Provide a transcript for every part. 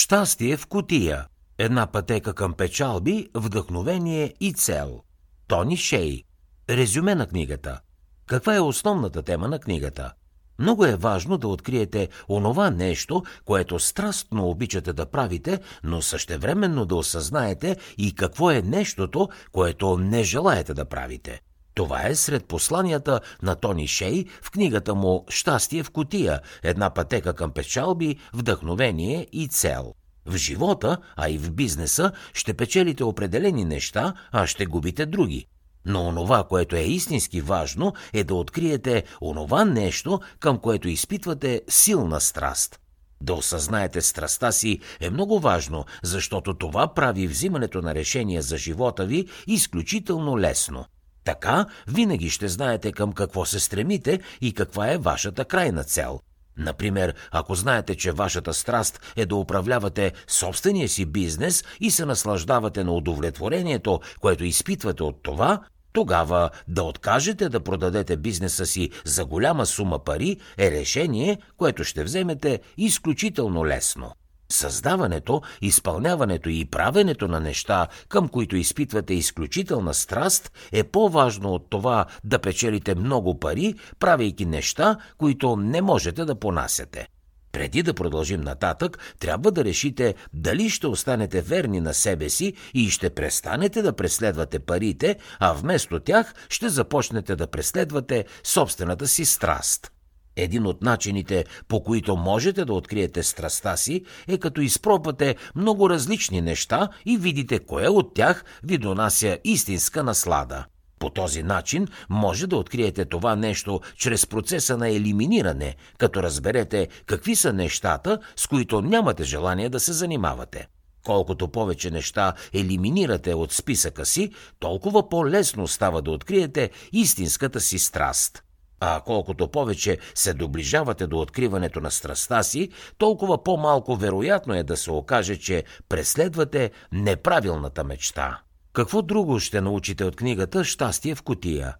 Щастие в котия. Една пътека към печалби, вдъхновение и цел. Тони Шей. Резюме на книгата. Каква е основната тема на книгата? Много е важно да откриете онова нещо, което страстно обичате да правите, но същевременно да осъзнаете и какво е нещото, което не желаете да правите. Това е сред посланията на Тони Шей в книгата му «Щастие в котия» – една пътека към печалби, вдъхновение и цел. В живота, а и в бизнеса ще печелите определени неща, а ще губите други. Но онова, което е истински важно, е да откриете онова нещо, към което изпитвате силна страст. Да осъзнаете страста си е много важно, защото това прави взимането на решения за живота ви изключително лесно. Така винаги ще знаете към какво се стремите и каква е вашата крайна цел. Например, ако знаете, че вашата страст е да управлявате собствения си бизнес и се наслаждавате на удовлетворението, което изпитвате от това, тогава да откажете да продадете бизнеса си за голяма сума пари е решение, което ще вземете изключително лесно. Създаването, изпълняването и правенето на неща, към които изпитвате изключителна страст, е по-важно от това да печелите много пари, правейки неща, които не можете да понасяте. Преди да продължим нататък, трябва да решите дали ще останете верни на себе си и ще престанете да преследвате парите, а вместо тях ще започнете да преследвате собствената си страст. Един от начините, по които можете да откриете страста си, е като изпробвате много различни неща и видите кое от тях ви донася истинска наслада. По този начин може да откриете това нещо чрез процеса на елиминиране, като разберете какви са нещата, с които нямате желание да се занимавате. Колкото повече неща елиминирате от списъка си, толкова по-лесно става да откриете истинската си страст. А колкото повече се доближавате до откриването на страста си, толкова по-малко вероятно е да се окаже, че преследвате неправилната мечта. Какво друго ще научите от книгата «Щастие в котия»?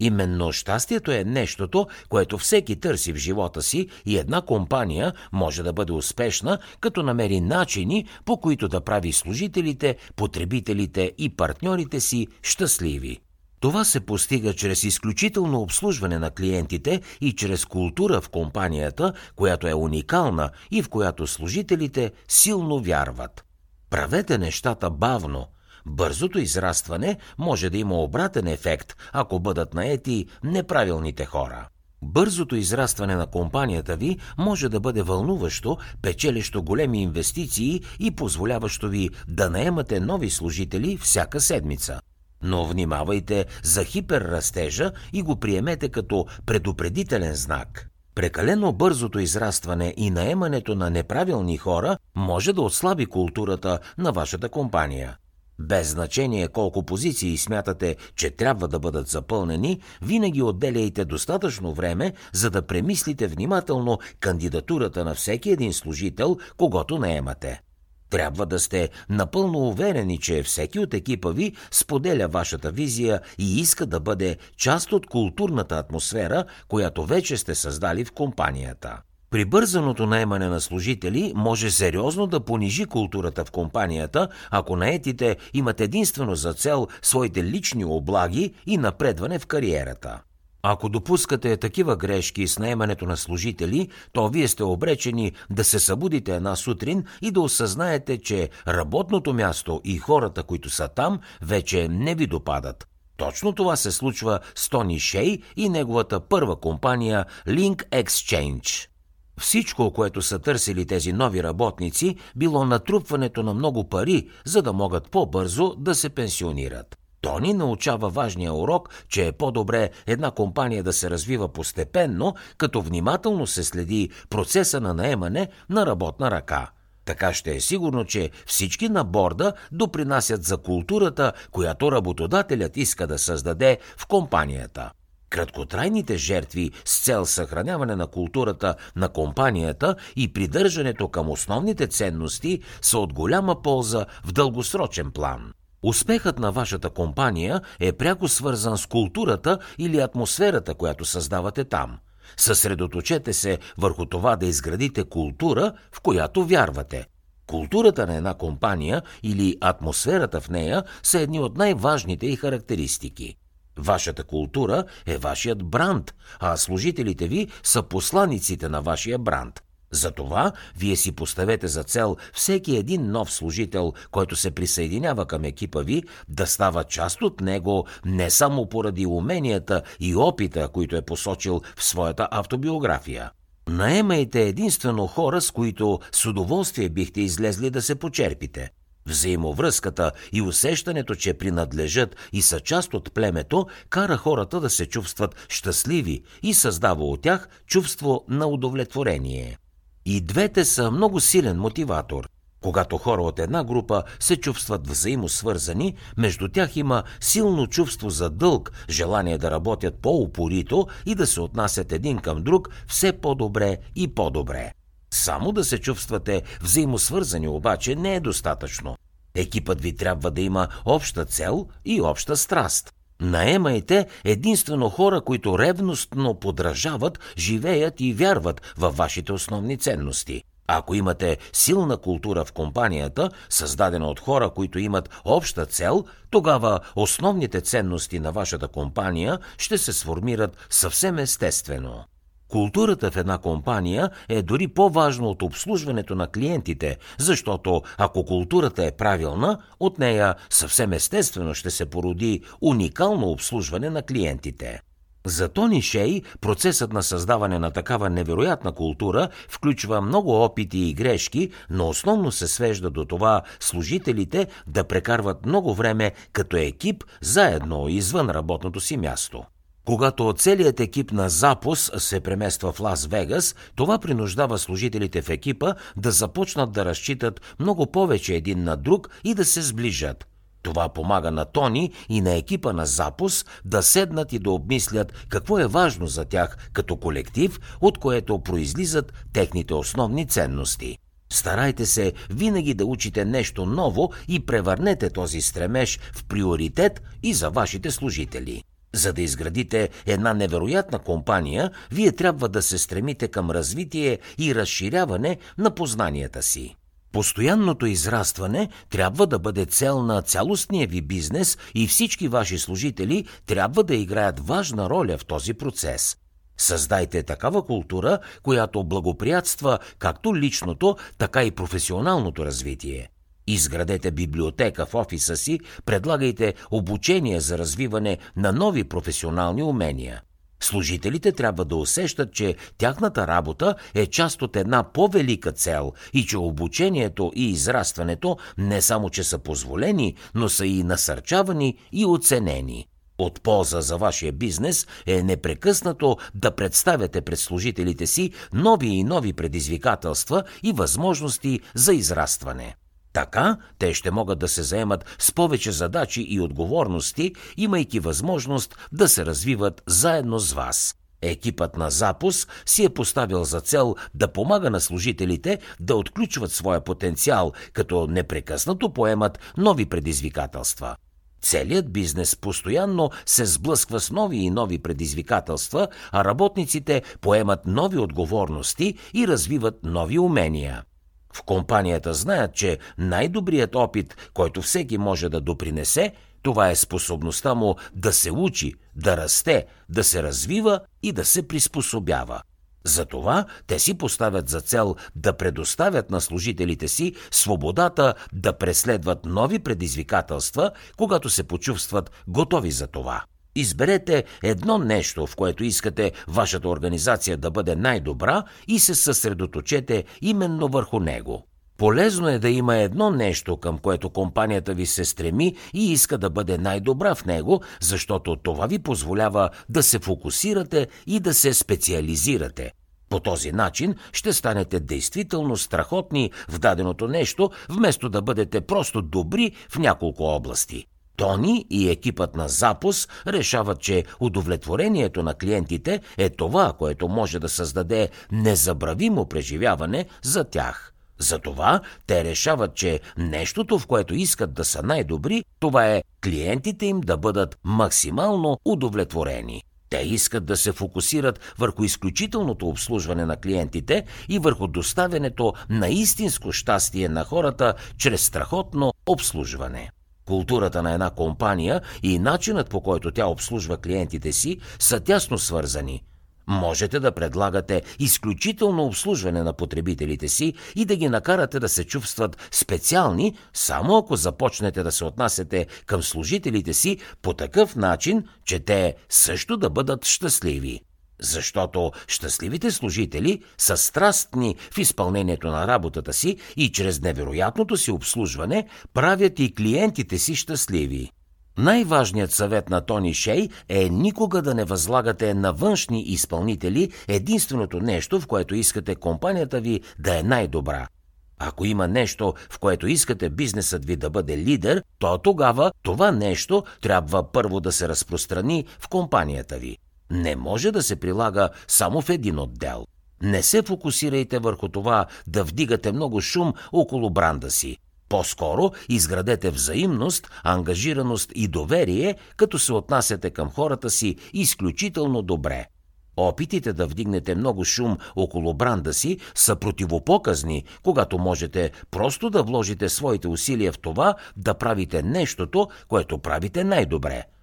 Именно щастието е нещото, което всеки търси в живота си и една компания може да бъде успешна, като намери начини, по които да прави служителите, потребителите и партньорите си щастливи. Това се постига чрез изключително обслужване на клиентите и чрез култура в компанията, която е уникална и в която служителите силно вярват. Правете нещата бавно. Бързото израстване може да има обратен ефект, ако бъдат наети неправилните хора. Бързото израстване на компанията ви може да бъде вълнуващо, печелещо големи инвестиции и позволяващо ви да наемате нови служители всяка седмица. Но внимавайте за хиперрастежа и го приемете като предупредителен знак. Прекалено бързото израстване и наемането на неправилни хора може да отслаби културата на вашата компания. Без значение колко позиции смятате, че трябва да бъдат запълнени, винаги отделяйте достатъчно време, за да премислите внимателно кандидатурата на всеки един служител, когато наемате. Трябва да сте напълно уверени, че всеки от екипа ви споделя вашата визия и иска да бъде част от културната атмосфера, която вече сте създали в компанията. Прибързаното наемане на служители може сериозно да понижи културата в компанията, ако наетите имат единствено за цел своите лични облаги и напредване в кариерата. Ако допускате такива грешки с наемането на служители, то вие сте обречени да се събудите една сутрин и да осъзнаете, че работното място и хората, които са там, вече не ви допадат. Точно това се случва с Тони Шей и неговата първа компания Link Exchange. Всичко, което са търсили тези нови работници, било натрупването на много пари, за да могат по-бързо да се пенсионират. Тони научава важния урок, че е по-добре една компания да се развива постепенно, като внимателно се следи процеса на наемане на работна ръка. Така ще е сигурно, че всички на борда допринасят за културата, която работодателят иска да създаде в компанията. Краткотрайните жертви с цел съхраняване на културата на компанията и придържането към основните ценности са от голяма полза в дългосрочен план. Успехът на вашата компания е пряко свързан с културата или атмосферата, която създавате там. Съсредоточете се върху това да изградите култура, в която вярвате. Културата на една компания или атмосферата в нея са едни от най-важните и характеристики. Вашата култура е вашият бранд, а служителите ви са посланиците на вашия бранд. Затова вие си поставете за цел всеки един нов служител, който се присъединява към екипа ви, да става част от него не само поради уменията и опита, които е посочил в своята автобиография. Наемайте единствено хора, с които с удоволствие бихте излезли да се почерпите. Взаимовръзката и усещането, че принадлежат и са част от племето, кара хората да се чувстват щастливи и създава от тях чувство на удовлетворение. И двете са много силен мотиватор. Когато хора от една група се чувстват взаимосвързани, между тях има силно чувство за дълг, желание да работят по-упорито и да се отнасят един към друг все по-добре и по-добре. Само да се чувствате взаимосвързани обаче не е достатъчно. Екипът ви трябва да има обща цел и обща страст. Наемайте единствено хора, които ревностно подражават, живеят и вярват във вашите основни ценности. Ако имате силна култура в компанията, създадена от хора, които имат обща цел, тогава основните ценности на вашата компания ще се сформират съвсем естествено. Културата в една компания е дори по-важно от обслужването на клиентите, защото ако културата е правилна, от нея съвсем естествено ще се породи уникално обслужване на клиентите. За Тони Шей процесът на създаване на такава невероятна култура включва много опити и грешки, но основно се свежда до това служителите да прекарват много време като екип заедно извън работното си място. Когато целият екип на Запус се премества в Лас Вегас, това принуждава служителите в екипа да започнат да разчитат много повече един на друг и да се сближат. Това помага на Тони и на екипа на Запус да седнат и да обмислят какво е важно за тях като колектив, от което произлизат техните основни ценности. Старайте се винаги да учите нещо ново и превърнете този стремеж в приоритет и за вашите служители. За да изградите една невероятна компания, вие трябва да се стремите към развитие и разширяване на познанията си. Постоянното израстване трябва да бъде цел на цялостния ви бизнес и всички ваши служители трябва да играят важна роля в този процес. Създайте такава култура, която благоприятства както личното, така и професионалното развитие. Изградете библиотека в офиса си, предлагайте обучение за развиване на нови професионални умения. Служителите трябва да усещат, че тяхната работа е част от една по-велика цел и че обучението и израстването не само, че са позволени, но са и насърчавани и оценени. От полза за вашия бизнес е непрекъснато да представяте пред служителите си нови и нови предизвикателства и възможности за израстване. Така те ще могат да се заемат с повече задачи и отговорности, имайки възможност да се развиват заедно с вас. Екипът на Запус си е поставил за цел да помага на служителите да отключват своя потенциал, като непрекъснато поемат нови предизвикателства. Целият бизнес постоянно се сблъсква с нови и нови предизвикателства, а работниците поемат нови отговорности и развиват нови умения. В компанията знаят, че най-добрият опит, който всеки може да допринесе, това е способността му да се учи, да расте, да се развива и да се приспособява. Затова те си поставят за цел да предоставят на служителите си свободата да преследват нови предизвикателства, когато се почувстват готови за това. Изберете едно нещо, в което искате вашата организация да бъде най-добра и се съсредоточете именно върху него. Полезно е да има едно нещо, към което компанията ви се стреми и иска да бъде най-добра в него, защото това ви позволява да се фокусирате и да се специализирате. По този начин ще станете действително страхотни в даденото нещо, вместо да бъдете просто добри в няколко области. Тони и екипът на Запус решават, че удовлетворението на клиентите е това, което може да създаде незабравимо преживяване за тях. Затова те решават, че нещото, в което искат да са най-добри, това е клиентите им да бъдат максимално удовлетворени. Те искат да се фокусират върху изключителното обслужване на клиентите и върху доставянето на истинско щастие на хората чрез страхотно обслужване. Културата на една компания и начинът по който тя обслужва клиентите си са тясно свързани. Можете да предлагате изключително обслужване на потребителите си и да ги накарате да се чувстват специални, само ако започнете да се отнасяте към служителите си по такъв начин, че те също да бъдат щастливи. Защото щастливите служители са страстни в изпълнението на работата си и чрез невероятното си обслужване правят и клиентите си щастливи. Най-важният съвет на Тони Шей е никога да не възлагате на външни изпълнители единственото нещо, в което искате компанията ви да е най-добра. Ако има нещо, в което искате бизнесът ви да бъде лидер, то тогава това нещо трябва първо да се разпространи в компанията ви. Не може да се прилага само в един отдел. Не се фокусирайте върху това да вдигате много шум около бранда си. По-скоро изградете взаимност, ангажираност и доверие, като се отнасяте към хората си изключително добре. Опитите да вдигнете много шум около бранда си са противопоказни, когато можете просто да вложите своите усилия в това да правите нещото, което правите най-добре –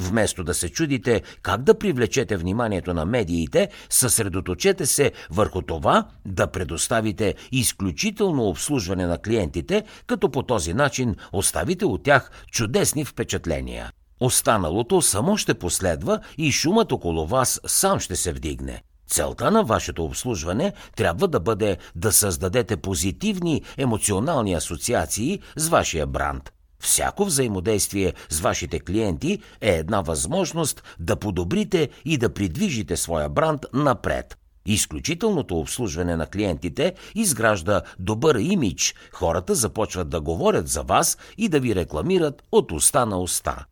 Вместо да се чудите как да привлечете вниманието на медиите, съсредоточете се върху това да предоставите изключително обслужване на клиентите, като по този начин оставите от тях чудесни впечатления. Останалото само ще последва и шумът около вас сам ще се вдигне. Целта на вашето обслужване трябва да бъде да създадете позитивни емоционални асоциации с вашия бранд. Всяко взаимодействие с вашите клиенти е една възможност да подобрите и да придвижите своя бранд напред. Изключителното обслужване на клиентите изгражда добър имидж, хората започват да говорят за вас и да ви рекламират от уста на уста.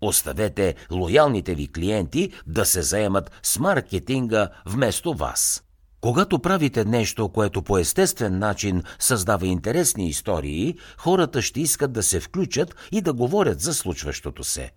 Оставете лоялните ви клиенти да се заемат с маркетинга вместо вас. Когато правите нещо, което по естествен начин създава интересни истории, хората ще искат да се включат и да говорят за случващото се.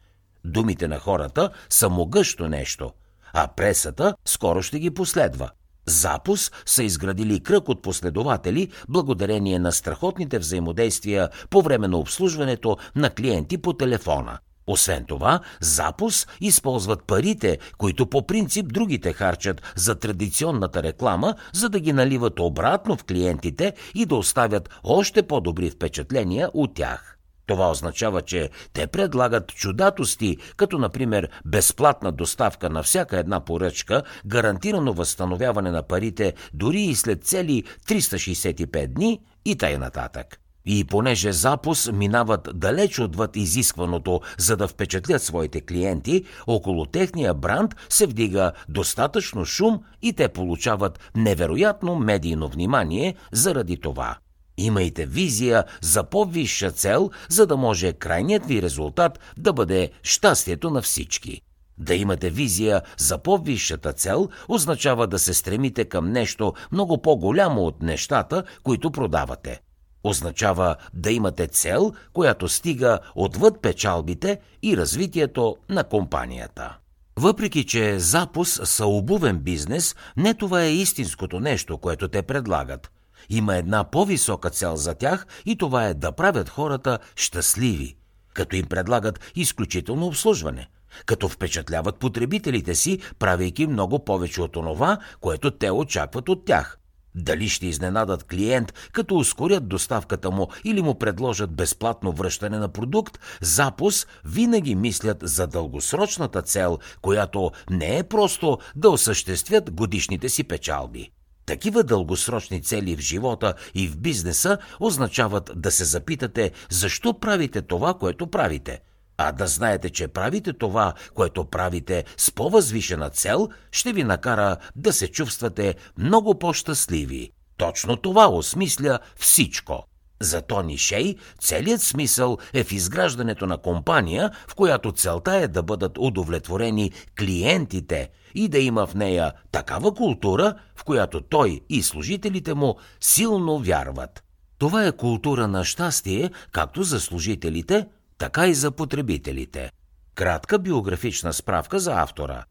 Думите на хората са могъщо нещо, а пресата скоро ще ги последва. Запус са изградили кръг от последователи благодарение на страхотните взаимодействия по време на обслужването на клиенти по телефона – освен това, Запус използват парите, които по принцип другите харчат за традиционната реклама, за да ги наливат обратно в клиентите и да оставят още по-добри впечатления от тях. Това означава, че те предлагат чудатости, като например безплатна доставка на всяка една поръчка, гарантирано възстановяване на парите дори и след цели 365 дни и тай нататък. И понеже запус минават далеч отвъд изискваното, за да впечатлят своите клиенти, около техния бранд се вдига достатъчно шум и те получават невероятно медийно внимание заради това. Имайте визия за по-висша цел, за да може крайният ви резултат да бъде щастието на всички. Да имате визия за по-висшата цел означава да се стремите към нещо много по-голямо от нещата, които продавате – означава да имате цел, която стига отвъд печалбите и развитието на компанията. Въпреки, че запус са обувен бизнес, не това е истинското нещо, което те предлагат. Има една по-висока цел за тях и това е да правят хората щастливи, като им предлагат изключително обслужване, като впечатляват потребителите си, правейки много повече от онова, което те очакват от тях. Дали ще изненадат клиент, като ускорят доставката му или му предложат безплатно връщане на продукт, запус винаги мислят за дългосрочната цел, която не е просто да осъществят годишните си печалби. Такива дългосрочни цели в живота и в бизнеса означават да се запитате защо правите това, което правите – а да знаете, че правите това, което правите с по-възвишена цел, ще ви накара да се чувствате много по-щастливи. Точно това осмисля всичко. За Тони Шей целият смисъл е в изграждането на компания, в която целта е да бъдат удовлетворени клиентите и да има в нея такава култура, в която той и служителите му силно вярват. Това е култура на щастие, както за служителите, така и за потребителите. Кратка биографична справка за автора.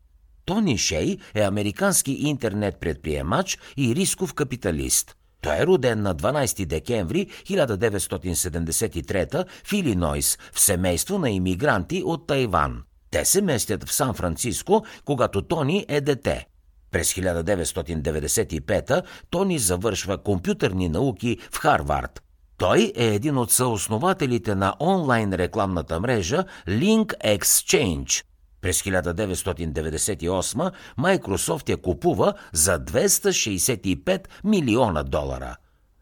Тони Шей е американски интернет предприемач и рисков капиталист. Той е роден на 12 декември 1973 в Илинойс в семейство на иммигранти от Тайван. Те се местят в Сан-Франциско, когато Тони е дете. През 1995 Тони завършва компютърни науки в Харвард. Той е един от съоснователите на онлайн рекламната мрежа Link Exchange. През 1998 Microsoft я купува за 265 милиона долара.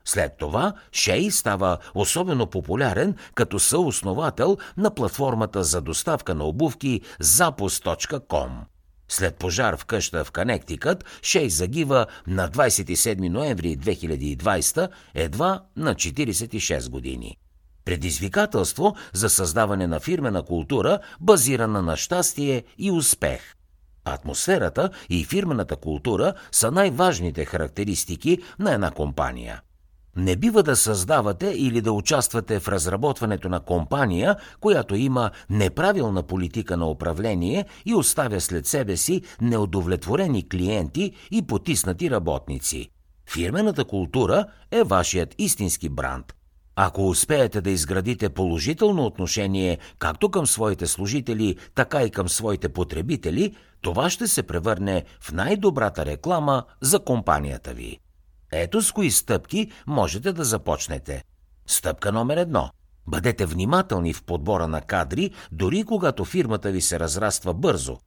След това Шей става особено популярен като съосновател на платформата за доставка на обувки Zapus.com. След пожар в къща в Канектикът, Шей загива на 27 ноември 2020, едва на 46 години. Предизвикателство за създаване на фирмена култура, базирана на щастие и успех. Атмосферата и фирмената култура са най-важните характеристики на една компания – не бива да създавате или да участвате в разработването на компания, която има неправилна политика на управление и оставя след себе си неудовлетворени клиенти и потиснати работници. Фирмената култура е вашият истински бранд. Ако успеете да изградите положително отношение както към своите служители, така и към своите потребители, това ще се превърне в най-добрата реклама за компанията ви. Ето с кои стъпки можете да започнете. Стъпка номер едно. Бъдете внимателни в подбора на кадри, дори когато фирмата ви се разраства бързо.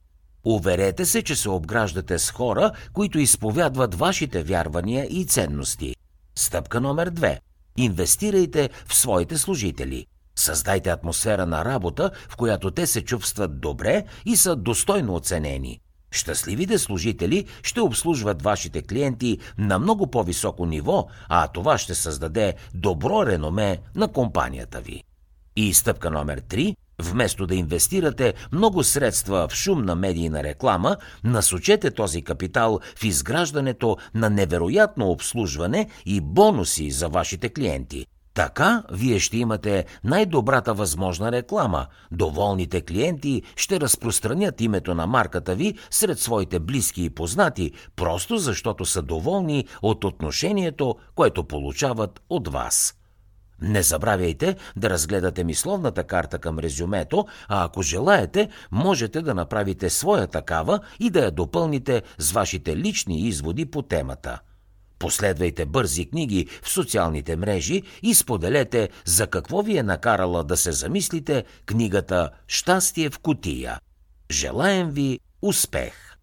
Уверете се, че се обграждате с хора, които изповядват вашите вярвания и ценности. Стъпка номер две. Инвестирайте в своите служители. Създайте атмосфера на работа, в която те се чувстват добре и са достойно оценени. Щастливите служители ще обслужват вашите клиенти на много по-високо ниво, а това ще създаде добро реноме на компанията ви. И стъпка номер 3 Вместо да инвестирате много средства в шумна медийна реклама, насочете този капитал в изграждането на невероятно обслужване и бонуси за вашите клиенти. Така вие ще имате най-добрата възможна реклама. Доволните клиенти ще разпространят името на марката ви сред своите близки и познати, просто защото са доволни от отношението, което получават от вас. Не забравяйте да разгледате мисловната карта към резюмето, а ако желаете, можете да направите своя такава и да я допълните с вашите лични изводи по темата – Последвайте бързи книги в социалните мрежи и споделете за какво ви е накарала да се замислите книгата «Щастие в кутия». Желаем ви успех!